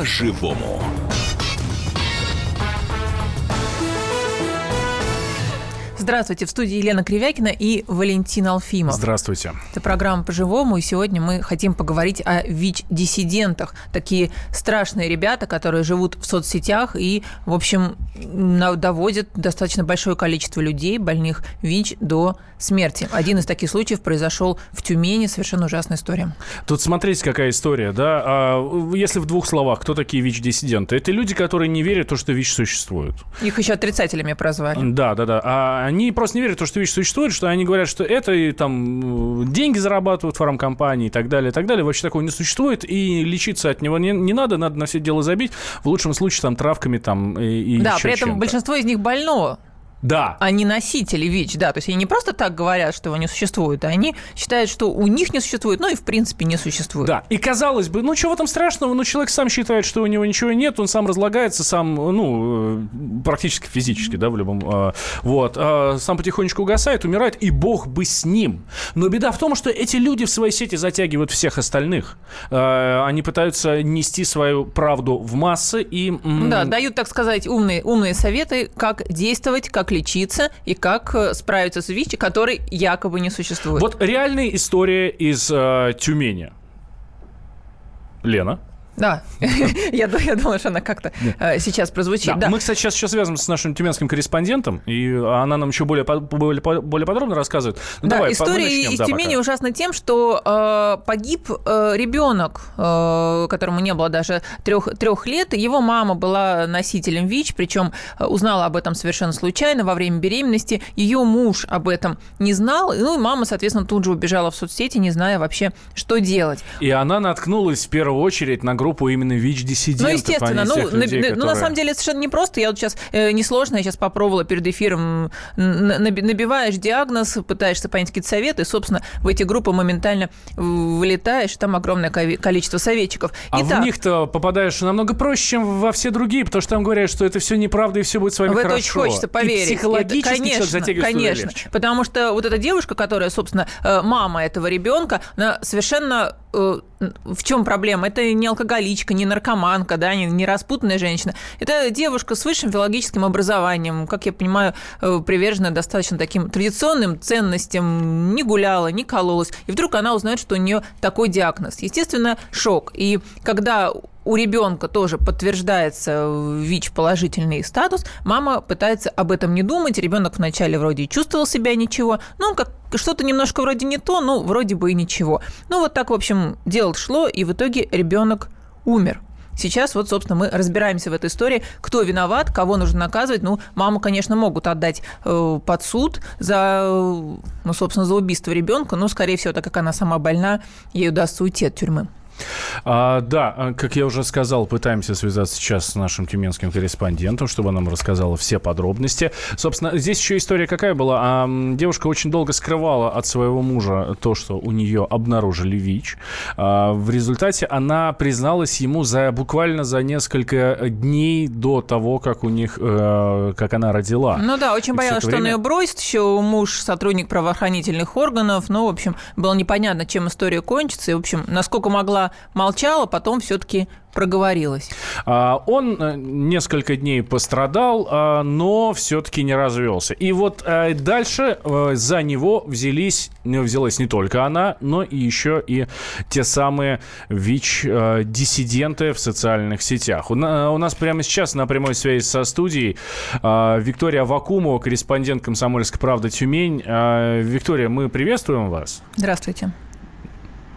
по-живому. Здравствуйте, в студии Елена Кривякина и Валентин Алфимов. Здравствуйте. Это программа «По-живому», и сегодня мы хотим поговорить о ВИЧ-диссидентах. Такие страшные ребята, которые живут в соцсетях и, в общем, доводят достаточно большое количество людей, больных ВИЧ, до смерти. Один из таких случаев произошел в Тюмени. Совершенно ужасная история. Тут смотрите, какая история, да? А, если в двух словах, кто такие ВИЧ-диссиденты? Это люди, которые не верят в то, что ВИЧ существует. Их еще отрицателями прозвали. Да, да, да. А они просто не верят в то, что ВИЧ существует, что они говорят, что это и там деньги зарабатывают фармкомпании и так далее, и так далее. Вообще такого не существует, и лечиться от него не, не надо, надо на все дело забить. В лучшем случае там травками там и, и Да, при этом большинство из них больно. Да. Они носители ВИЧ, да. То есть они не просто так говорят, что его не существует, а они считают, что у них не существует, ну и в принципе не существует. Да. И казалось бы, ну чего в этом страшного? Ну человек сам считает, что у него ничего нет, он сам разлагается, сам, ну, э, практически физически, да, в любом... Э, вот. Э, сам потихонечку угасает, умирает, и бог бы с ним. Но беда в том, что эти люди в своей сети затягивают всех остальных. Они пытаются нести свою правду в массы и... Да, дают, так сказать, умные, умные советы, как действовать, как лечиться и как э, справиться с ВИЧ, который якобы не существует. Вот реальная история из э, Тюмени. Лена? Да, я, я думаю, что она как-то э, сейчас прозвучит. Да. Да. Мы, кстати, сейчас, сейчас связываемся с нашим тюменским корреспондентом, и она нам еще более, более, более подробно рассказывает. Ну, да, давай, история начнем, из да, Тюмени пока. ужасна тем, что э, погиб э, ребенок, э, которому не было даже трех, трех лет. Его мама была носителем ВИЧ, причем э, узнала об этом совершенно случайно во время беременности. Ее муж об этом не знал, ну и мама, соответственно, тут же убежала в соцсети, не зная вообще, что делать. И она наткнулась в первую очередь на группу именно ВИЧ-диссидентов. Ну, естественно. Ну, людей, на, которые... ну, на самом деле, совершенно непросто. Я вот сейчас э, несложно, я сейчас попробовала перед эфиром, набиваешь диагноз, пытаешься понять какие-то советы, и, собственно, в эти группы моментально вылетаешь, там огромное количество советчиков. А Итак, в них-то попадаешь намного проще, чем во все другие, потому что там говорят, что это все неправда и все будет с вами в хорошо. В это очень хочется поверить. И психологически это, конечно, человек Конечно, легче. потому что вот эта девушка, которая, собственно, э, мама этого ребенка, она совершенно Э, в чем проблема? Это не алкоголичка, не наркоманка, да, не, не распутная женщина. Это девушка с высшим филологическим образованием, как я понимаю, э, приверженная достаточно таким традиционным ценностям, не гуляла, не кололась. И вдруг она узнает, что у нее такой диагноз. Естественно, шок. И когда у ребенка тоже подтверждается ВИЧ-положительный статус, мама пытается об этом не думать. Ребенок вначале вроде чувствовал себя ничего, ну, как что-то немножко вроде не то, ну, вроде бы и ничего. Ну, вот так, в общем, дело шло, и в итоге ребенок умер. Сейчас вот, собственно, мы разбираемся в этой истории, кто виноват, кого нужно наказывать. Ну, маму, конечно, могут отдать э, под суд за, ну, собственно, за убийство ребенка, но, скорее всего, так как она сама больна, ей удастся уйти от тюрьмы. А, да, а, как я уже сказал, пытаемся связаться сейчас с нашим тюменским корреспондентом, чтобы нам рассказала все подробности. Собственно, здесь еще история какая была? А, девушка очень долго скрывала от своего мужа то, что у нее обнаружили ВИЧ. А, в результате она призналась ему за буквально за несколько дней до того, как у них, э, как она родила. Ну да, очень боялась, что время... он ее бросит. Еще муж сотрудник правоохранительных органов. Ну, в общем, было непонятно, чем история кончится. И, в общем, насколько могла молчала, потом все-таки проговорилась. А, он э, несколько дней пострадал, а, но все-таки не развелся. И вот э, дальше э, за него взялись, взялась не только она, но и еще и те самые ВИЧ-диссиденты в социальных сетях. У нас прямо сейчас на прямой связи со студией Виктория Вакумова, корреспондент «Комсомольской правды Тюмень». Виктория, мы приветствуем вас. Здравствуйте.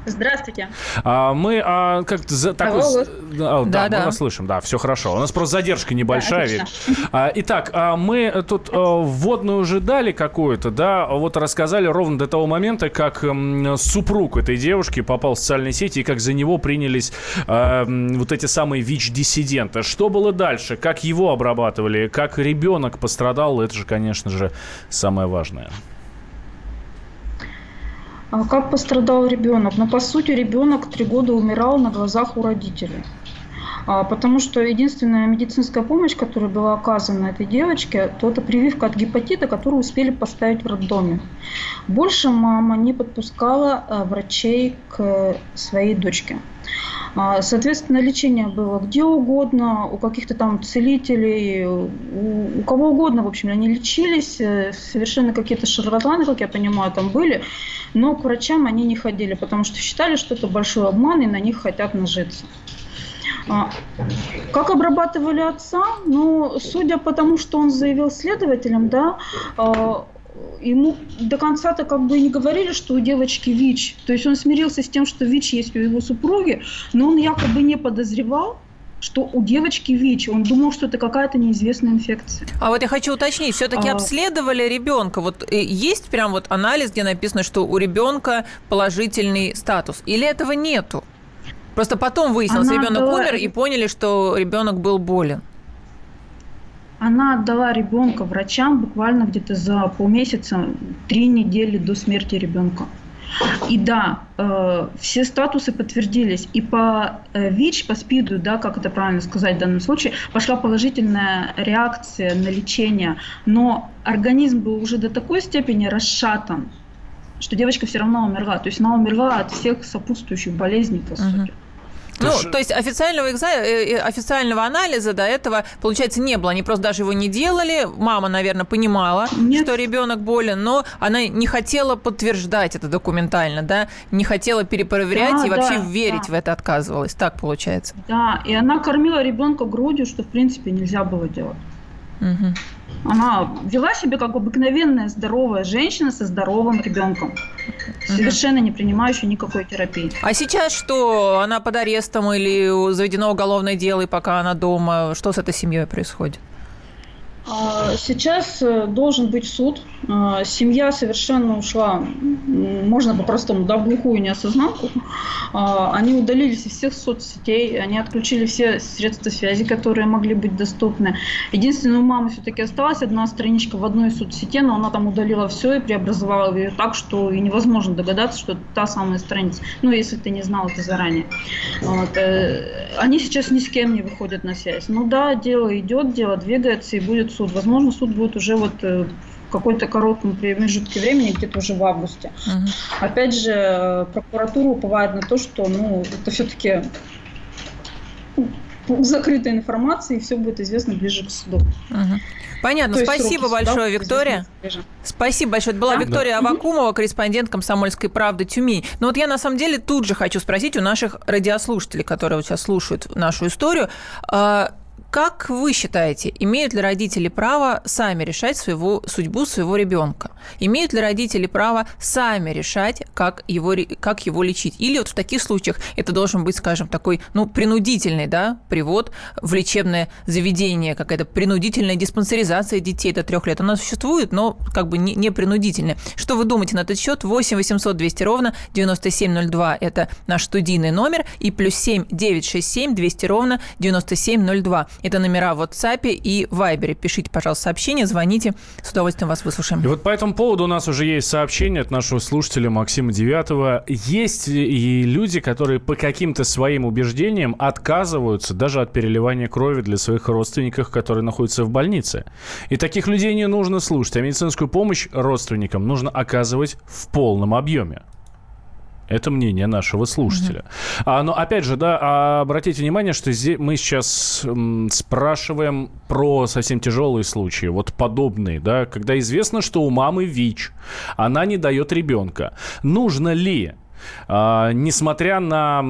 Здравствуйте. А, мы а, как-то за, так, вот, а, да, да, мы да. вас слышим, да, все хорошо. У нас просто задержка небольшая. Да, а, итак, а, мы тут а, вводную уже дали какую-то, да, вот рассказали ровно до того момента, как а, супруг этой девушки попал в социальные сети и как за него принялись а, вот эти самые ВИЧ-диссиденты. Что было дальше? Как его обрабатывали? Как ребенок пострадал? Это же, конечно же, самое важное. А как пострадал ребенок? Ну, по сути, ребенок три года умирал на глазах у родителей. А, потому что единственная медицинская помощь, которая была оказана этой девочке, то это прививка от гепатита, которую успели поставить в роддоме. Больше мама не подпускала э, врачей к своей дочке. А, соответственно, лечение было где угодно, у каких-то там целителей, у, у кого угодно, в общем, они лечились, э, совершенно какие-то шарлатаны, как я понимаю, там были, но к врачам они не ходили, потому что считали, что это большой обман, и на них хотят нажиться. А, как обрабатывали отца? Ну, судя по тому, что он заявил следователям, да, а, ему до конца-то как бы не говорили, что у девочки ВИЧ. То есть он смирился с тем, что ВИЧ есть у его супруги, но он якобы не подозревал, что у девочки ВИЧ. Он думал, что это какая-то неизвестная инфекция. А вот я хочу уточнить, все-таки а... обследовали ребенка? Вот э, есть прям вот анализ, где написано, что у ребенка положительный статус? Или этого нету? Просто потом выяснилось, Она ребенок была... умер и поняли, что ребенок был болен. Она отдала ребенка врачам буквально где-то за полмесяца, три недели до смерти ребенка. И да, э, все статусы подтвердились. И по э, ВИЧ, по СПИДу, да, как это правильно сказать в данном случае, пошла положительная реакция на лечение. Но организм был уже до такой степени расшатан, что девочка все равно умерла. То есть она умерла от всех сопутствующих болезней, по сути. Uh-huh. Ну, Ты то есть официального, экза... Э, э, официального анализа до этого, получается, не было. Они просто даже его не делали. Мама, наверное, понимала, Нет. что ребенок болен, но она не хотела подтверждать это документально, да, не хотела перепроверять да, и вообще да, верить да. в это отказывалась. Так получается. Да, и она кормила ребенка грудью, что в принципе нельзя было делать. Угу. Она вела себя как обыкновенная здоровая женщина со здоровым ребенком, совершенно не принимающая никакой терапии. А сейчас что? Она под арестом или заведено уголовное дело, и пока она дома? Что с этой семьей происходит? А, сейчас э, должен быть суд. А, семья совершенно ушла, можно по-простому, да, в глухую неосознанку. А, они удалились из всех соцсетей, они отключили все средства связи, которые могли быть доступны. Единственное, у мамы все-таки осталась одна страничка в одной соцсети, но она там удалила все и преобразовала ее так, что и невозможно догадаться, что это та самая страница. Ну, если ты не знал это заранее. Вот. Э, они сейчас ни с кем не выходят на связь. Ну да, дело идет, дело двигается и будет суд. Возможно, суд будет уже вот э, в какой-то коротком промежутке времени, где-то уже в августе. Угу. Опять же, э, прокуратура уповает на то, что ну, это все-таки закрытая информация, и все будет известно ближе к суду. Угу. Понятно. То Спасибо большое, Виктория. Спасибо большое. Это была да? Виктория да. Авакумова, корреспондент «Комсомольской правды» Тюмень. Но вот я на самом деле тут же хочу спросить у наших радиослушателей, которые вот сейчас слушают нашу историю, а, как вы считаете, имеют ли родители право сами решать своего, судьбу своего ребенка? Имеют ли родители право сами решать, как его, как его лечить? Или вот в таких случаях это должен быть, скажем, такой, ну, принудительный, да, привод в лечебное заведение, какая-то принудительная диспансеризация детей до трех лет. Она существует, но как бы не, не принудительная. Что вы думаете на этот счет? 8 800 200 ровно 9702 – это наш студийный номер, и плюс 7 967 200 ровно 9702. Это номера в WhatsApp и Viber. Пишите, пожалуйста, сообщения, звоните. С удовольствием вас выслушаем. И вот по этому поводу у нас уже есть сообщение от нашего слушателя Максима Девятого. Есть и люди, которые по каким-то своим убеждениям отказываются даже от переливания крови для своих родственников, которые находятся в больнице. И таких людей не нужно слушать, а медицинскую помощь родственникам нужно оказывать в полном объеме. Это мнение нашего слушателя. Mm-hmm. А, но опять же, да, а обратите внимание, что здесь мы сейчас м, спрашиваем про совсем тяжелые случаи, вот подобные, да, когда известно, что у мамы ВИЧ, она не дает ребенка. Нужно ли а, несмотря на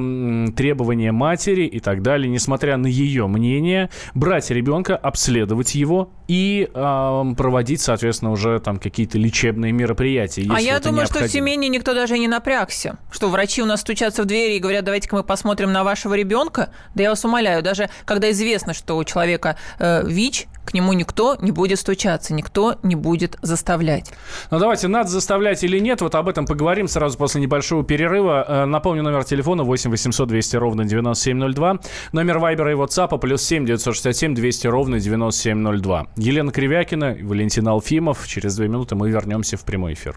требования матери и так далее, несмотря на ее мнение, брать ребенка, обследовать его и а, проводить, соответственно, уже там какие-то лечебные мероприятия. А я думаю, необходимо. что в семейне никто даже не напрягся. Что врачи у нас стучатся в двери и говорят, давайте-ка мы посмотрим на вашего ребенка. Да я вас умоляю, даже когда известно, что у человека э, ВИЧ, к нему никто не будет стучаться, никто не будет заставлять. Ну давайте, надо заставлять или нет, вот об этом поговорим сразу после небольшого перерыва. Э, напомню, номер телефона 8 800 200 ровно 9702. Номер Вайбера и WhatsApp плюс 7 967 200 ровно 9702. Елена Кривякина, Валентин Алфимов. Через две минуты мы вернемся в прямой эфир.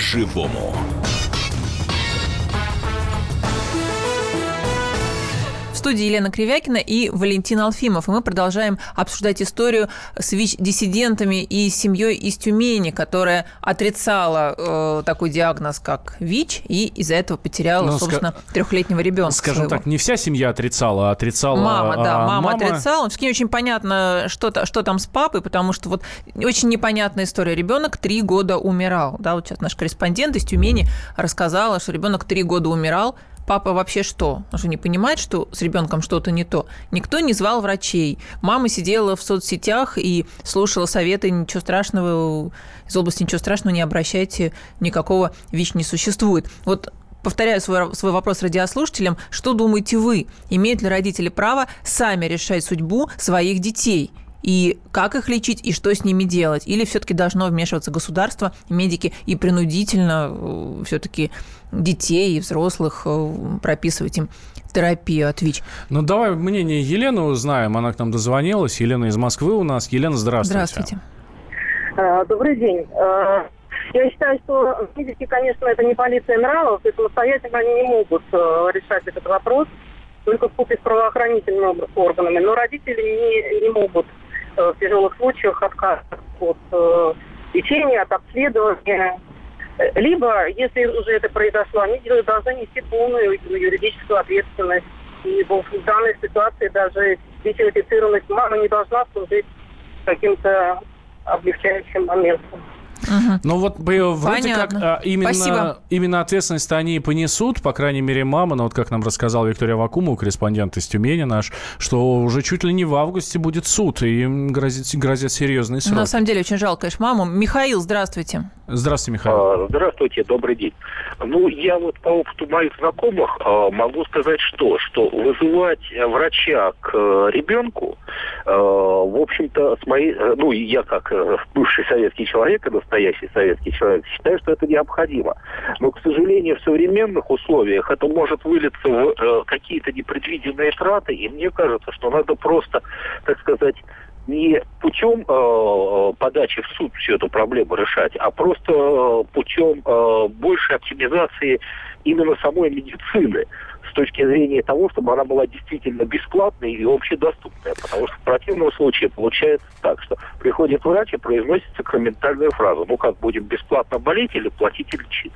По-живому. Студии Елена Кривякина и Валентин Алфимов. И мы продолжаем обсуждать историю с ВИЧ-диссидентами и семьей из Тюмени, которая отрицала э, такой диагноз, как ВИЧ, и из-за этого потеряла, ну, собственно, ска- трехлетнего ребенка. Скажем своего. так, не вся семья отрицала, а отрицала Мама, да, а, мама, мама отрицала. Не очень понятно, что, что там с папой, потому что вот очень непонятная история. Ребенок три года умирал. Да, вот сейчас наш корреспондент из Тюмени рассказала, что ребенок три года умирал, папа вообще что? Он же не понимает, что с ребенком что-то не то. Никто не звал врачей. Мама сидела в соцсетях и слушала советы, ничего страшного, из области ничего страшного не обращайте, никакого ВИЧ не существует. Вот повторяю свой, свой вопрос радиослушателям. Что думаете вы? Имеют ли родители право сами решать судьбу своих детей? И как их лечить, и что с ними делать. Или все-таки должно вмешиваться государство, медики, и принудительно э, все-таки детей и взрослых э, прописывать им терапию от ВИЧ. Ну, давай мнение Елены узнаем. Она к нам дозвонилась. Елена из Москвы у нас. Елена, здравствуйте. Здравствуйте. А, добрый день. Я считаю, что медики, конечно, это не полиция нравов, и самостоятельно они не могут э, решать этот вопрос, только в купе с правоохранительными органами. Но родители не, не могут Э, в тяжелых случаях отказ от э, лечения, от обследования. Либо, если уже это произошло, они должны нести полную юридическую ответственность. И в данной ситуации даже ВИЧ-инфицированность мама не должна служить каким-то облегчающим моментом. Угу. Ну вот вроде Понятно. как а, именно, именно ответственность они понесут, по крайней мере, мама, но вот как нам рассказал Виктория Вакумова, корреспондент из Тюмени наш, что уже чуть ли не в августе будет суд, и им грозит, грозят серьезные сроки. На самом деле очень жалко, конечно, маму. Михаил, здравствуйте. Здравствуйте, Михаил. А, здравствуйте, добрый день. Ну, я вот по опыту моих знакомых а, могу сказать что, что вызывать врача к э, ребенку, а, в общем-то, с моей, э, ну, я как э, бывший советский человек, настоящий советский человек, считаю, что это необходимо. Но, к сожалению, в современных условиях это может вылиться в э, какие-то непредвиденные траты, и мне кажется, что надо просто, так сказать, не путем э, подачи в суд всю эту проблему решать, а просто э, путем э, большей оптимизации именно самой медицины с точки зрения того, чтобы она была действительно бесплатной и общедоступной. Потому что в противном случае получается так, что приходит врач и произносит сакраментальную фразу. Ну как, будем бесплатно болеть или платить и лечить?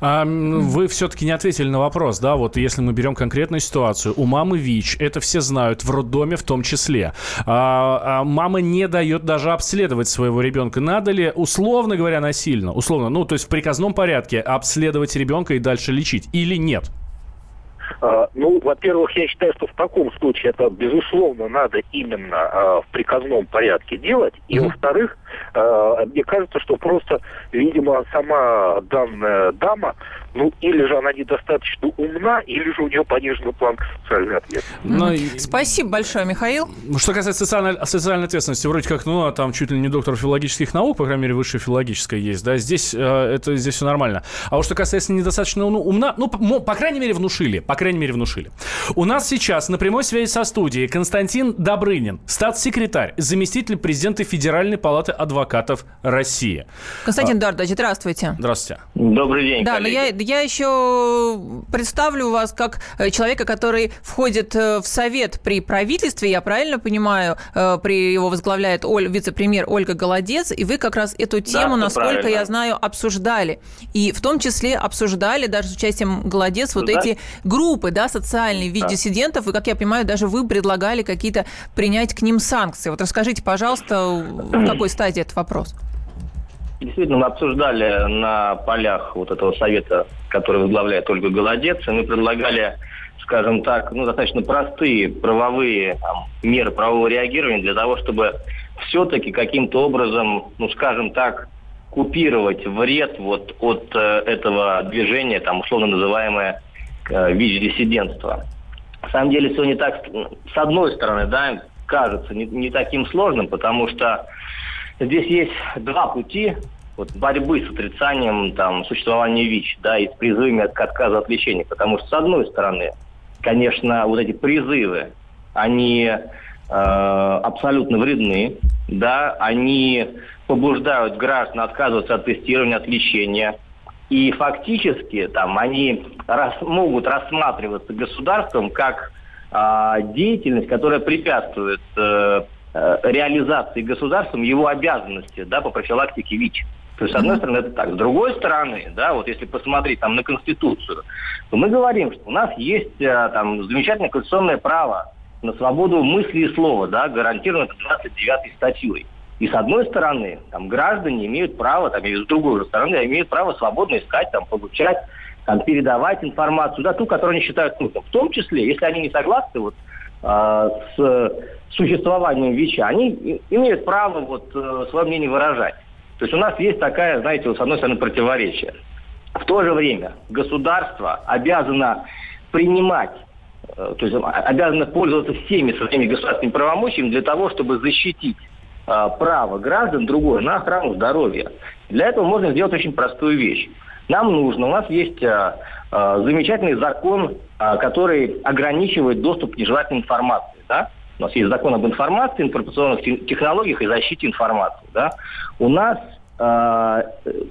А, вы все-таки не ответили на вопрос, да, вот если мы берем конкретную ситуацию, у мамы ВИЧ, это все знают, в роддоме в том числе. А, а мама не дает даже обследовать своего ребенка. Надо ли, условно говоря, насильно, условно, ну, то есть в приказном порядке обследовать ребенка и дальше лечить или нет? А, ну, во-первых, я считаю, что в таком случае это, безусловно, надо именно а, в приказном порядке делать. И, mm-hmm. во-вторых, мне кажется, что просто, видимо, сама данная дама ну, или же она недостаточно умна, или же у нее понижена планка социальной ответственности. Но... Спасибо большое, Михаил. Что касается социальной, социальной ответственности, вроде как, ну, а там чуть ли не доктор филологических наук, по крайней мере, высшая филологическая есть, да, здесь э, это здесь все нормально. А вот что касается недостаточно ну, умна, ну, по, по крайней мере, внушили, по крайней мере, внушили. У нас сейчас на прямой связи со студией Константин Добрынин, статс-секретарь, заместитель президента Федеральной палаты адвокатов России. Константин а... Эдуардович, здравствуйте. Здравствуйте. Добрый день, Да, коллеги. но я я еще представлю вас как э, человека, который входит э, в совет при правительстве, я правильно понимаю, э, при его возглавляет Оль, вице-премьер Ольга Голодец, и вы как раз эту тему, да, насколько правильно. я знаю, обсуждали. И в том числе обсуждали даже с участием Голодец вот да. эти группы, да, социальные в виде да. диссидентов, и, как я понимаю, даже вы предлагали какие-то принять к ним санкции. Вот расскажите, пожалуйста, в какой стадии этот вопрос? Действительно, мы обсуждали на полях вот этого совета, который возглавляет Ольга Голодец, и мы предлагали, скажем так, ну, достаточно простые правовые там, меры правового реагирования для того, чтобы все-таки каким-то образом, ну, скажем так, купировать вред вот от э, этого движения, там условно называемое э, ВИЧ-диссидентство. На самом деле все не так, с одной стороны, да, кажется не, не таким сложным, потому что здесь есть два пути вот, борьбы с отрицанием там, существования ВИЧ, да, и с призывами к отказу от лечения. Потому что, с одной стороны, конечно, вот эти призывы, они э, абсолютно вредны, да, они побуждают граждан отказываться от тестирования, от лечения. И фактически там они рас, могут рассматриваться государством как э, деятельность, которая препятствует э, реализации государством его обязанности да, по профилактике ВИЧ. То есть, с одной стороны, это так. С другой стороны, да, вот если посмотреть там на Конституцию, то мы говорим, что у нас есть э, там замечательное конституционное право на свободу мысли и слова, да, гарантированное 29 статьей. И с одной стороны, там, граждане имеют право, там, и с другой стороны, имеют право свободно искать, там, получать, там, передавать информацию, да, ту, которую они считают нужным. В том числе, если они не согласны вот, э, с существованием ВИЧа, они имеют право вот, э, свое мнение выражать. То есть у нас есть такая, знаете, с одной стороны, противоречие. В то же время государство обязано принимать, э, то есть обязано пользоваться всеми своими государственными правомочиями для того, чтобы защитить э, право граждан другое на охрану здоровья. Для этого можно сделать очень простую вещь. Нам нужно, у нас есть э, замечательный закон, который ограничивает доступ к нежелательной информации. Да? У нас есть закон об информации, информационных технологиях и защите информации. Да? У нас э,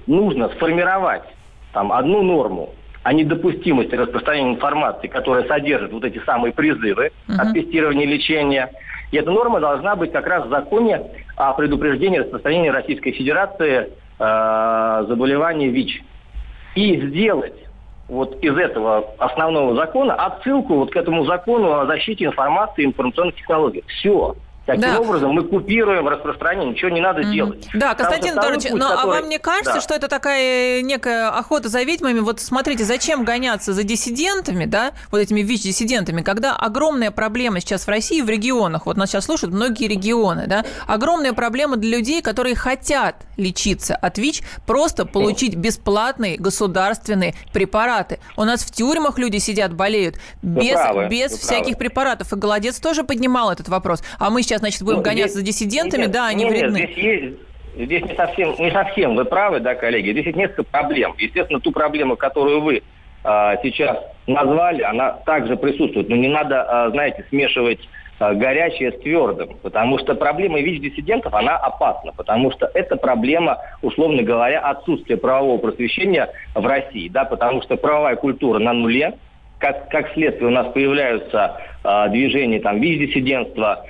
нужно сформировать там, одну норму о недопустимости распространения информации, которая содержит вот эти самые призывы uh-huh. от тестирования лечения. И эта норма должна быть как раз в законе о предупреждении распространения Российской Федерации э, заболевания ВИЧ. И сделать вот из этого основного закона отсылку вот к этому закону о защите информации и информационных технологий. Все. Таким да. образом, мы купируем распространение, ничего не надо mm-hmm. делать. Да, Константин Эдуардович, ну который... а вам не кажется, да. что это такая некая охота за ведьмами? Вот смотрите, зачем гоняться за диссидентами, да, вот этими ВИЧ-диссидентами, когда огромная проблема сейчас в России, в регионах, вот нас сейчас слушают многие регионы, да, огромная проблема для людей, которые хотят лечиться от ВИЧ, просто получить бесплатные государственные препараты. У нас в тюрьмах люди сидят, болеют без, без всяких правы. препаратов. И Голодец тоже поднимал этот вопрос. А мы сейчас сейчас, значит, будем ну, гоняться здесь, за диссидентами, нет, да, они нет, вредны. Нет, здесь есть Здесь не совсем, не совсем вы правы, да, коллеги. Здесь есть несколько проблем. Естественно, ту проблему, которую вы а, сейчас назвали, она также присутствует. Но не надо, а, знаете, смешивать а, горячее с твердым. Потому что проблема ВИЧ-диссидентов, она опасна. Потому что это проблема, условно говоря, отсутствия правового просвещения в России. Да, потому что правовая культура на нуле. Как, как следствие у нас появляются а, движения там, ВИЧ-диссидентства,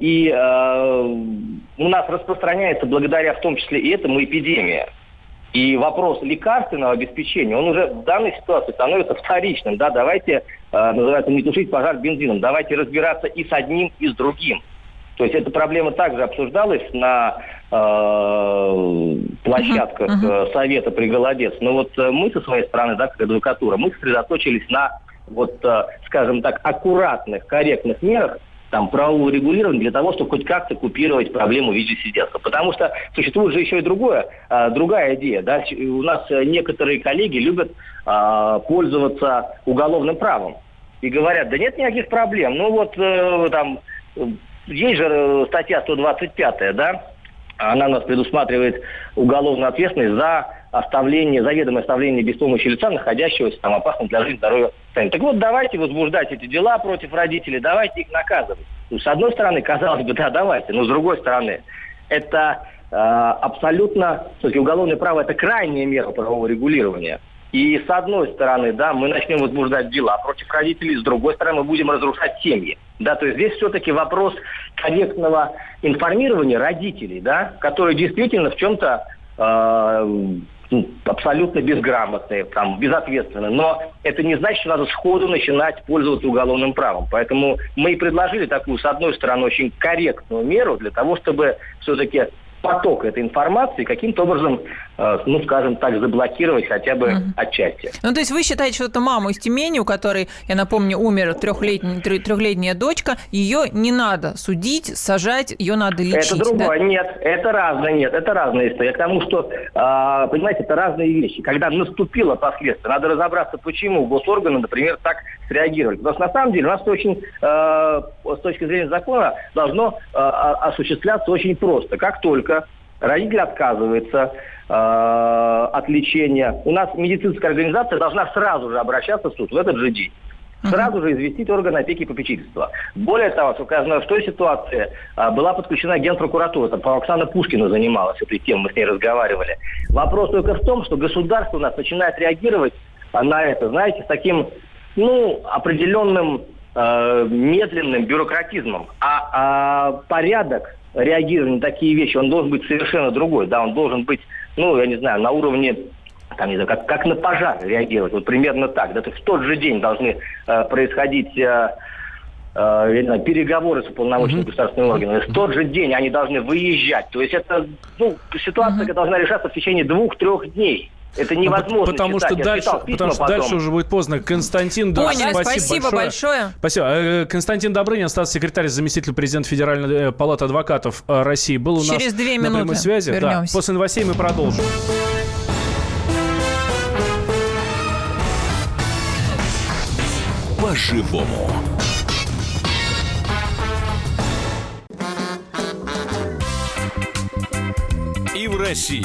и а, у нас распространяется благодаря в том числе и этому эпидемия. И вопрос лекарственного обеспечения, он уже в данной ситуации становится вторичным. Да, давайте, э, называется, не тушить пожар бензином, давайте разбираться и с одним, и с другим. То есть эта проблема также обсуждалась на э, площадках uh-huh. Совета при Голодец. Но вот мы со своей стороны, да, как адвокатура, мы сосредоточились на, вот, э, скажем так, аккуратных, корректных мерах, там, правового регулирования для того, чтобы хоть как-то купировать проблему ВИЧ-диссидентства. Потому что существует же еще и другое, а, другая идея. Да? У нас некоторые коллеги любят а, пользоваться уголовным правом. И говорят, да нет никаких проблем. Ну вот э, там, есть же статья 125, да? Она у нас предусматривает уголовную ответственность за оставление, заведомое оставление без помощи лица, находящегося там опасным для жизни, здоровья. Так вот, давайте возбуждать эти дела против родителей, давайте их наказывать. Ну, с одной стороны, казалось бы, да, давайте, но с другой стороны, это э, абсолютно, все-таки уголовное право – это крайняя мера правового регулирования. И с одной стороны, да, мы начнем возбуждать дела против родителей, с другой стороны, мы будем разрушать семьи. Да, то есть здесь все-таки вопрос корректного информирования родителей, да, которые действительно в чем-то э, ну, абсолютно безграмотные, там, безответственные. Но это не значит, что надо сходу начинать пользоваться уголовным правом. Поэтому мы и предложили такую, с одной стороны, очень корректную меру для того, чтобы все-таки поток этой информации каким-то образом, э, ну, скажем так, заблокировать хотя бы mm отчасти. Ну, то есть вы считаете, что это мама из Тюмени, у которой, я напомню, умер трехлетняя, трехлетняя дочка, ее не надо судить, сажать, ее надо лечить, Это другое, да? нет, это разное, нет, это разная история. К тому, что, а, понимаете, это разные вещи. Когда наступило последствие, надо разобраться, почему госорганы, например, так среагировали. Потому что на самом деле у нас очень, э, с точки зрения закона, должно э, осуществляться очень просто. Как только родитель отказывается э, от лечения, у нас медицинская организация должна сразу же обращаться в суд в этот же день сразу же известить органы опеки и попечительства. Более того, сколько я знаю, в той ситуации а, была подключена генпрокуратура, там Оксана Пушкина занималась этой темой, мы с ней разговаривали. Вопрос только в том, что государство у нас начинает реагировать на это, знаете, с таким ну, определенным э, медленным бюрократизмом. А, а порядок реагирования на такие вещи, он должен быть совершенно другой. Да, он должен быть, ну, я не знаю, на уровне там, не знаю, как, как на пожар реагировать. Вот примерно так. Да, то есть в тот же день должны э, происходить э, э, знаю, переговоры с уполномоченными mm-hmm. государственными органами. В тот же день они должны выезжать. То есть это ну, ситуация mm-hmm. должна решаться в течение двух-трех дней. Это невозможно. Потому читать. что, дальше, потому что дальше уже будет поздно. Константин Поняли, спасибо, спасибо большое. большое. Спасибо. Э, Константин Добрынин, статс-секретарь, заместитель президента Федеральной э, палаты адвокатов э, России, был у Через нас две минуты на прямой связи. Да. После новостей мы продолжим. По-живому. И в России.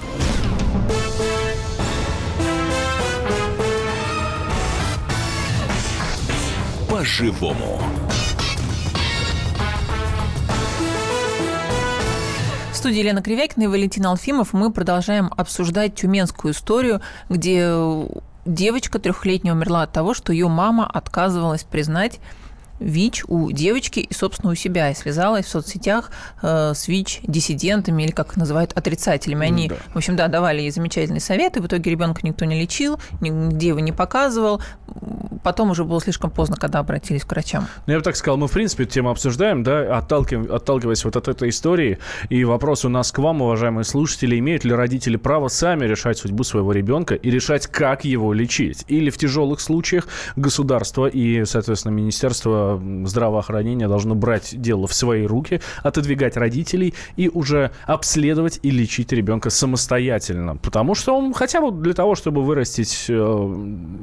По-живому. В студии Елена Кривякина и Валентин Алфимов мы продолжаем обсуждать тюменскую историю, где девочка трехлетняя умерла от того, что ее мама отказывалась признать ВИЧ у девочки и, собственно, у себя. И связалась в соцсетях э, с ВИЧ-диссидентами, или как их называют, отрицателями. Они, да. в общем, да, давали ей замечательные советы. В итоге ребенка никто не лечил, нигде его не показывал. Потом уже было слишком поздно, когда обратились к врачам. Ну, я бы так сказал, мы, в принципе, эту тему обсуждаем, да, отталкиваем, отталкиваясь вот от этой истории. И вопрос у нас к вам, уважаемые слушатели, имеют ли родители право сами решать судьбу своего ребенка и решать, как его лечить? Или в тяжелых случаях государство и, соответственно, министерство здравоохранения должно брать дело в свои руки, отодвигать родителей и уже обследовать и лечить ребенка самостоятельно. Потому что он хотя бы для того, чтобы вырастить э,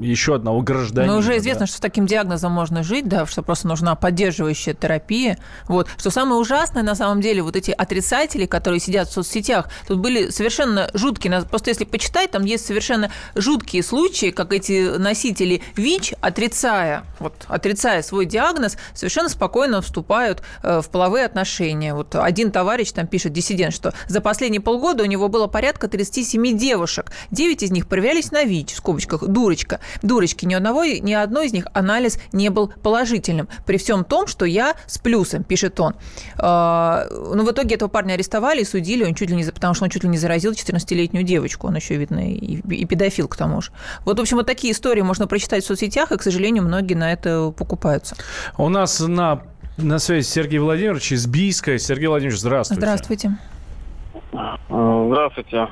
еще одного гражданина. Но уже известно, да. что с таким диагнозом можно жить, да, что просто нужна поддерживающая терапия. Вот. Что самое ужасное, на самом деле, вот эти отрицатели, которые сидят в соцсетях, тут были совершенно жуткие. Просто если почитать, там есть совершенно жуткие случаи, как эти носители ВИЧ, отрицая, вот, отрицая свой диагноз, диагноз, совершенно спокойно вступают э, в половые отношения. Вот один товарищ там пишет, диссидент, что за последние полгода у него было порядка 37 девушек. 9 из них проверялись на ВИЧ, в скобочках, дурочка. Дурочки, ни одного, ни одной из них анализ не был положительным. При всем том, что я с плюсом, пишет он. А, Но ну, в итоге этого парня арестовали и судили, он чуть ли не, потому что он чуть ли не заразил 14-летнюю девочку. Он еще, видно, и, и педофил к тому же. Вот, в общем, вот такие истории можно прочитать в соцсетях, и, к сожалению, многие на это покупаются. У нас на, на связи Сергей Владимирович из Бийска. Сергей Владимирович, здравствуйте. Здравствуйте. Здравствуйте.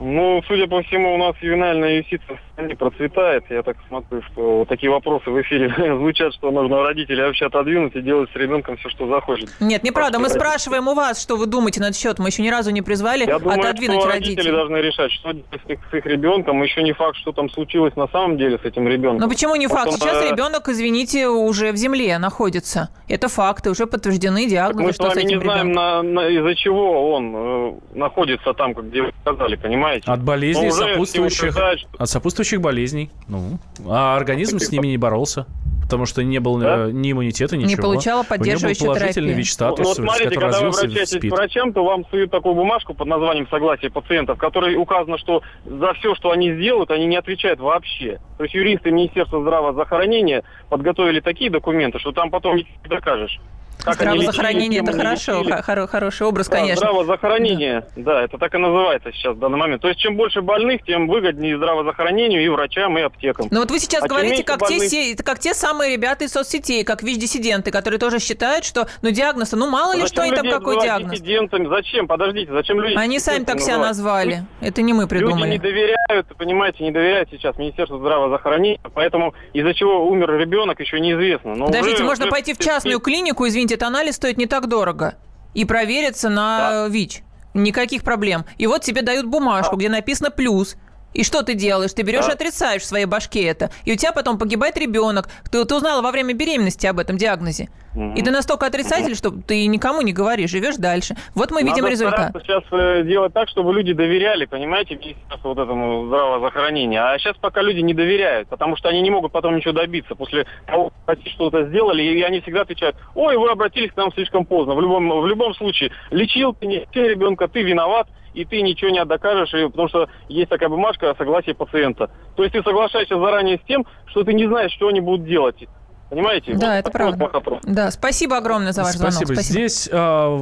Ну, судя по всему, у нас ювенальная юстиция не процветает. Я так смотрю, что такие вопросы в эфире звучат, что нужно родителей вообще отодвинуть и делать с ребенком все, что захочет. Нет, неправда. Мы спрашиваем у вас, что вы думаете на этот счет. Мы еще ни разу не призвали Я думаю, отодвинуть что родителей. родители должны решать, что делать с их, с ребенком. Еще не факт, что там случилось на самом деле с этим ребенком. Но почему не факт? Сейчас э... ребенок, извините, уже в земле находится. Это факты, уже подтверждены диагнозы, мы что с, вами этим не знаем, на, на, из-за чего он э, находится там, как где вы сказали, понимаете? От болезней сопутствующих, от сопутствующих болезней. Ну, а организм с ними не боролся. потому что не было да? Э, ни иммунитета, ничего. Не получала поддерживающую терапию. ВИЧ-статус, ну, вот смотрите, когда вы обращаетесь к врачам, то вам суют такую бумажку под названием «Согласие пациентов», в которой указано, что за все, что они сделают, они не отвечают вообще. То есть юристы Министерства здравоохранения подготовили такие документы, что там потом не докажешь. Как здравозахоронение – это хорошо, хоро- хороший образ, да, конечно. Здравозахоронение, да. да, это так и называется сейчас в данный момент. То есть чем больше больных, тем выгоднее здравозахоронению и врачам, и аптекам. Но вот вы сейчас а говорите, как, больных... те, как те самые ребята из соцсетей, как ВИЧ-диссиденты, которые тоже считают, что ну диагноз, ну мало ли, зачем что они там, какой диагноз. диссидентами? Зачем? Подождите, зачем люди Они сами так себя назвали. Это не мы придумали. Люди не доверяют, понимаете, не доверяют сейчас Министерству здравоохранения, поэтому из-за чего умер ребенок, еще неизвестно. Но Подождите, уже, можно уже... пойти в частную клинику, извините, этот анализ стоит не так дорого. И провериться на да. ВИЧ. Никаких проблем. И вот тебе дают бумажку, где написано плюс. И что ты делаешь? Ты берешь да. и отрицаешь в своей башке это. И у тебя потом погибает ребенок. Ты, ты узнала во время беременности об этом диагнозе. Угу. И ты настолько отрицатель, угу. что ты никому не говоришь, живешь дальше. Вот мы Надо видим результат. сейчас э, делать так, чтобы люди доверяли, понимаете, вот этому здравоохранению. А сейчас пока люди не доверяют, потому что они не могут потом ничего добиться. После того, как что-то сделали, и они всегда отвечают, ой, вы обратились к нам слишком поздно. В любом, в любом случае, лечил ты не ребенка, ты виноват, и ты ничего не докажешь, потому что есть такая бумажка о согласии пациента. То есть ты соглашаешься заранее с тем, что ты не знаешь, что они будут делать. Понимаете? Да, вот это правда. Да, спасибо огромное за ваш спасибо. звонок. Спасибо. Здесь а,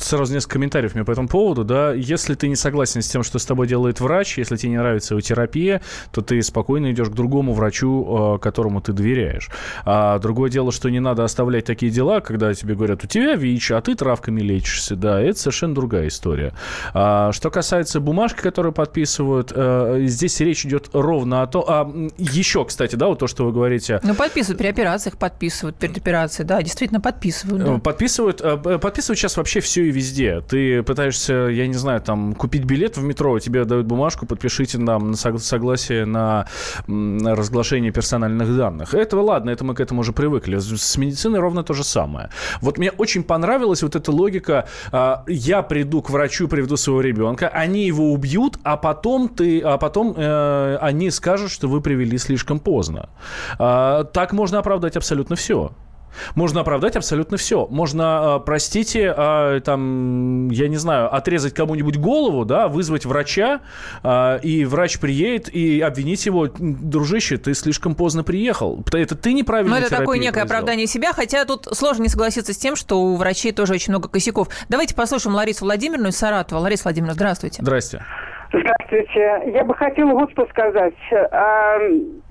сразу несколько комментариев мне по этому поводу. Да, если ты не согласен с тем, что с тобой делает врач, если тебе не нравится его терапия, то ты спокойно идешь к другому врачу, а, которому ты доверяешь. А другое дело, что не надо оставлять такие дела, когда тебе говорят, у тебя ВИЧ, а ты травками лечишься. Да, это совершенно другая история. А, что касается бумажки, которую подписывают, а, здесь речь идет ровно о том... А, еще, кстати, да, вот то, что вы говорите... Ну, подписывают операциях подписывают, перед операцией, да, действительно подписывают. Да. Подписывают, э, подписывают сейчас вообще все и везде. Ты пытаешься, я не знаю, там, купить билет в метро, тебе дают бумажку, подпишите нам согласие на разглашение персональных данных. Это ладно, это мы к этому уже привыкли. С медициной ровно то же самое. Вот мне очень понравилась вот эта логика. А, я приду к врачу, приведу своего ребенка, они его убьют, а потом ты, а потом э, они скажут, что вы привели слишком поздно. А, так можно оправдать абсолютно все. Можно оправдать абсолютно все. Можно, а, простите, а, там, я не знаю, отрезать кому-нибудь голову, да, вызвать врача, а, и врач приедет и обвинить его, дружище, ты слишком поздно приехал. Это ты неправильно Ну, это такое некое оправдание себя, хотя тут сложно не согласиться с тем, что у врачей тоже очень много косяков. Давайте послушаем Ларису Владимировну из Саратова. Лариса Владимировна, здравствуйте. Здрасте. Здравствуйте. Я бы хотела вот что сказать. А,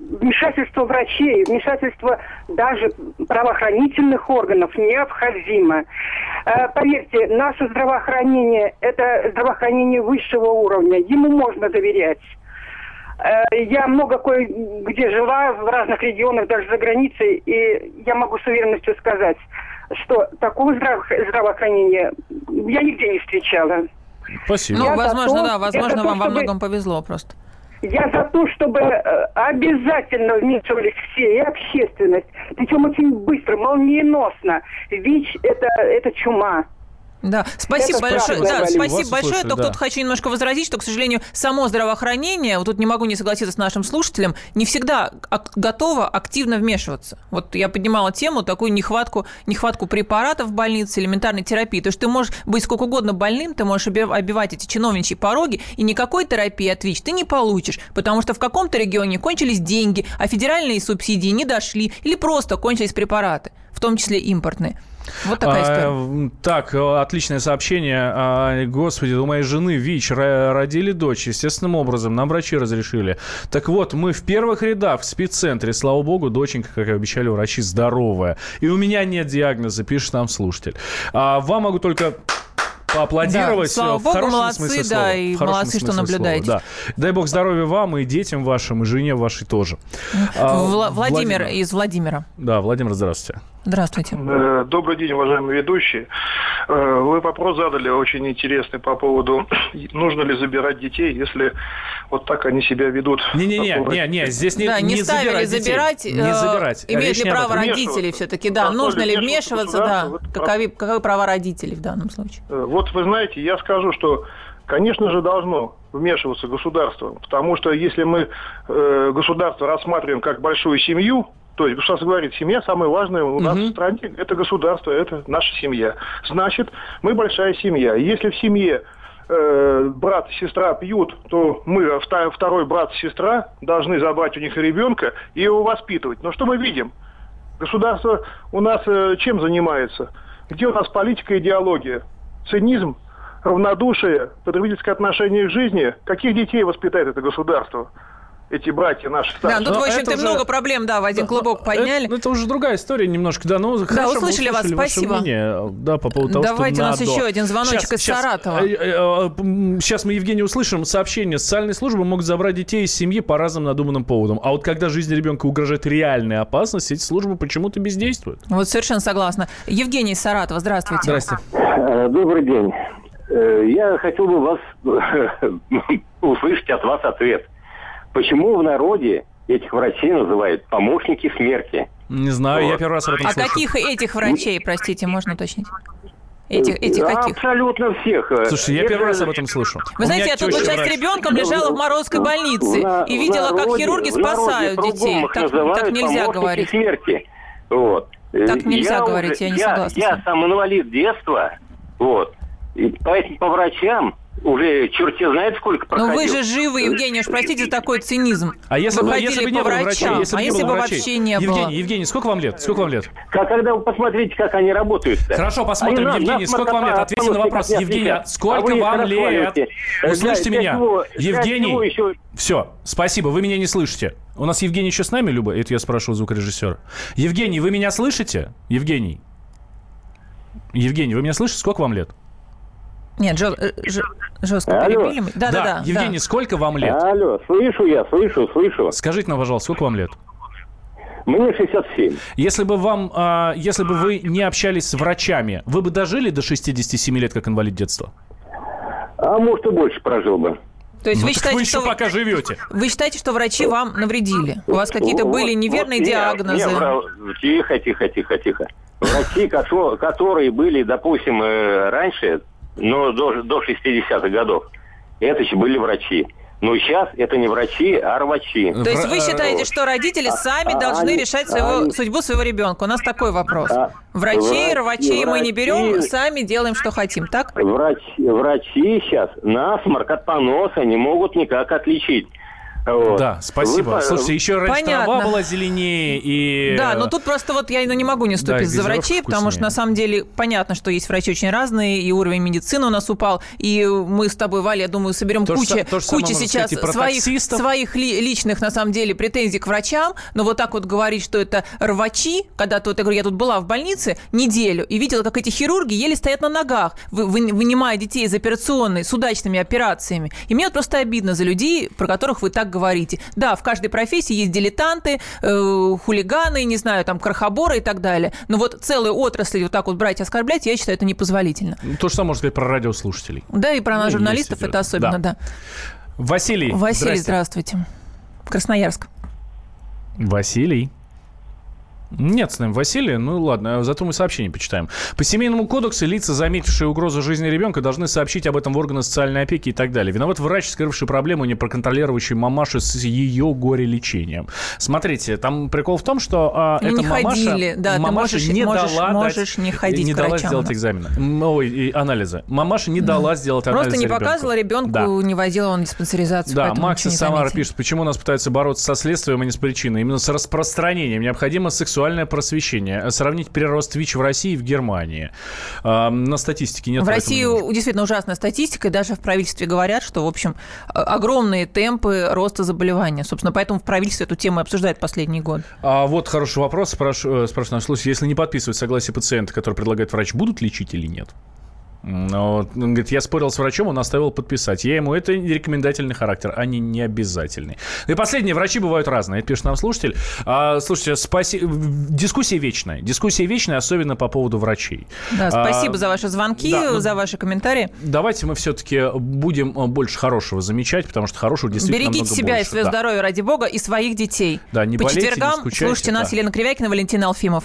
вмешательство врачей, вмешательство даже правоохранительных органов необходимо. А, поверьте, наше здравоохранение – это здравоохранение высшего уровня. Ему можно доверять. А, я много кое-где жила, в разных регионах, даже за границей, и я могу с уверенностью сказать, что такого здравоохранения я нигде не встречала. Спасибо. Ну, я возможно, да, возможно, вам во многом повезло просто. Я за то, чтобы э, обязательно вмешивались все, и общественность. Причем очень быстро, молниеносно. ВИЧ это, это чума. Да, спасибо Это большое. Да, спасибо большое. Только да. тут хочу немножко возразить, что, к сожалению, само здравоохранение, вот тут не могу не согласиться с нашим слушателем, не всегда готово активно вмешиваться. Вот я поднимала тему, такую нехватку, нехватку препаратов в больнице, элементарной терапии. То есть ты можешь быть сколько угодно больным, ты можешь обивать эти чиновничьи пороги, и никакой терапии от ВИЧ ты не получишь, потому что в каком-то регионе кончились деньги, а федеральные субсидии не дошли, или просто кончились препараты, в том числе импортные. Вот такая история. А, так, отличное сообщение. А, господи, у моей жены ВИЧ родили дочь естественным образом. Нам врачи разрешили. Так вот, мы в первых рядах в спеццентре. Слава богу, доченька, как и обещали врачи, здоровая. И у меня нет диагноза, пишет нам слушатель. А, вам могу только поаплодировать. Да, слава богу, молодцы, да, и молодцы, что наблюдаете. Слова, да. Дай бог здоровья вам и детям вашим, и жене вашей тоже. Владимир, Владимир из Владимира. Да, Владимир, здравствуйте. Здравствуйте. Э, добрый день, уважаемые ведущие. Э, вы вопрос задали очень интересный по поводу, нужно ли забирать детей, если вот так они себя ведут. Не-не-не, не, не, здесь не, да, не, не ставили забирать, детей. не забирать. Э, имеют ли право родители все-таки, да, нужно ли вмешиваться, да, каковы, каковы права родителей в данном случае? Вот вы знаете, я скажу, что Конечно же, должно вмешиваться государство, потому что если мы э, государство рассматриваем как большую семью, То есть, что говорит, семья самое важное у нас в стране, это государство, это наша семья. Значит, мы большая семья. Если в семье э, брат и сестра пьют, то мы, второй брат и сестра, должны забрать у них ребенка и его воспитывать. Но что мы видим? Государство у нас э, чем занимается? Где у нас политика и идеология? Цинизм, равнодушие, потребительское отношение к жизни? Каких детей воспитает это государство? Эти братья наши старшие. Да, тут, в общем-то, уже... много проблем, да, в один да, клубок подняли. Это, это уже другая история немножко, да. Ну, да, хорошо, услышали, услышали вас, спасибо. Мнение, да, по поводу того, Давайте что у нас надо. еще один звоночек сейчас, из сейчас, Саратова. Сейчас мы, Евгений, услышим сообщение. Социальные службы могут забрать детей из семьи по разным надуманным поводам. А вот когда жизни ребенка угрожает реальная опасность, эти службы почему-то бездействуют. Вот совершенно согласна. Евгений из Саратова, здравствуйте. Здравствуйте. Э, добрый день. Э, я хотел бы вас услышать от вас ответ. Почему в народе этих врачей называют помощники смерти? Не знаю, вот. я первый раз об этом А слышу. каких этих врачей, простите, можно уточнить? Этих, этих каких? Абсолютно всех. Слушай, я первый раз об этом слышу. Вы знаете, я тут вот сейчас с ребенком лежала в Морозской больнице на, и видела, народе, как хирурги спасают детей. Так, так нельзя говорить. смерти. Вот. Так нельзя я говорить, уже, я не я, согласна. Я сам инвалид детства, вот. И поэтому по врачам уже черти знает сколько проходил. Но вы же живы, Евгений, уж простите за такой цинизм. А если, бы, если бы не было врачей? Если а если бы врачей? вообще не Евгений, было? Евгений, сколько вам лет? Сколько вам лет? Как, когда вы посмотрите, как они работают -то. Хорошо, посмотрим. Они Евгений, сколько вам лет? Ответьте на вопрос. Евгений, сколько а вам лет? Услышьте меня. Чего, Евгений, еще... все, спасибо, вы меня не слышите. У нас Евгений еще с нами, Люба? Это я спрашиваю звукорежиссера. Евгений, вы меня слышите? Евгений? Евгений, вы меня слышите? Сколько вам лет? Нет, жё, э, жё, жестко Алло. перебили. Да, да, да. Евгений, да. сколько вам лет? Алло, слышу я, слышу, слышу. Скажите нам, пожалуйста, сколько вам лет? Мне 67. Если бы вам, а, если бы вы не общались с врачами, вы бы дожили до 67 лет как инвалид детства? А может и больше прожил бы. То есть ну, вы считаете, вы еще что пока живете? Вы считаете, что врачи вам навредили? У вас какие-то были неверные вот, диагнозы? Нет, нет, тихо, тихо, тихо, тихо. Врачи, которые были, допустим, э, раньше, но до, до 60-х годов. Это еще были врачи. Но сейчас это не врачи, а рвачи. То есть вы считаете, что родители сами а, должны они, решать своего, они, судьбу своего ребенка? У нас такой вопрос. А, врачей, рвачей мы не берем, сами делаем, что хотим, так? Врач, врачи сейчас насморк от поноса не могут никак отличить. Вот. Да, спасибо. Вы, Слушайте, еще раньше Понятно. трава была зеленее и... Да, но тут просто вот я ну, не могу не ступить да, за врачей, потому что на самом деле понятно, что есть врачи очень разные, и уровень медицины у нас упал, и мы с тобой, Валя, я думаю, соберем то кучу, то кучу сейчас своих, своих ли, личных, на самом деле, претензий к врачам, но вот так вот говорить, что это рвачи, когда то, я говорю, я тут была в больнице неделю и видела, как эти хирурги еле стоят на ногах, вы, вы, вынимая детей из операционной с удачными операциями. И мне вот просто обидно за людей, про которых вы так говорите говорите. Да, в каждой профессии есть дилетанты, э, хулиганы, не знаю, там, крохоборы и так далее. Но вот целую отрасль вот так вот брать и оскорблять, я считаю, это непозволительно. То же самое можно сказать про радиослушателей. Да, и про нас, ну, журналистов, это особенно, да. да. Василий, Василий, здравствуйте. здравствуйте. Красноярск. Василий. Нет с нами Василия, ну ладно, зато мы сообщение почитаем. По семейному кодексу лица, заметившие угрозу жизни ребенка, должны сообщить об этом в органы социальной опеки и так далее. Виноват врач, скрывший проблему, не проконтролировавший мамашу с ее горе-лечением. Смотрите, там прикол в том, что а, эта не мамаша, ходили, да, мамаша можешь, не можешь, дала можешь дать, не ходить не дала врачам, сделать да. экзамены, ой, и анализы. Мамаша не дала сделать Просто анализы не ребенку. показывала ребенку, да. не возила он диспансеризацию. Да, Макс из Самары пишет, почему нас пытаются бороться со следствием, а не с причиной. Именно с распространением. Необходимо сексуальное просвещение сравнить прирост ВИЧ в России и в Германии. На статистике нет. В России действительно ужасная статистика, и даже в правительстве говорят, что, в общем, огромные темпы роста заболевания. Собственно, поэтому в правительстве эту тему обсуждают последний год. А вот хороший вопрос, спрашиваю, э, спрашиваю наш слушатель. Если не подписывать согласие пациента, который предлагает врач, будут лечить или нет? Но, он говорит, я спорил с врачом, он оставил подписать. Я ему, это рекомендательный характер, а не, не обязательный. И последнее, врачи бывают разные, это пишет нам слушатель. А, слушайте, спаси... дискуссия вечная. Дискуссия вечная, особенно по поводу врачей. Да, спасибо а, за ваши звонки, да, ну, за ваши комментарии. Давайте мы все-таки будем больше хорошего замечать, потому что хорошего действительно Берегите себя больше. и свое да. здоровье, ради бога, и своих детей. Да, не по болейте, четвергам не скучайте, слушайте да. нас, Елена Кривякина, Валентина Алфимов.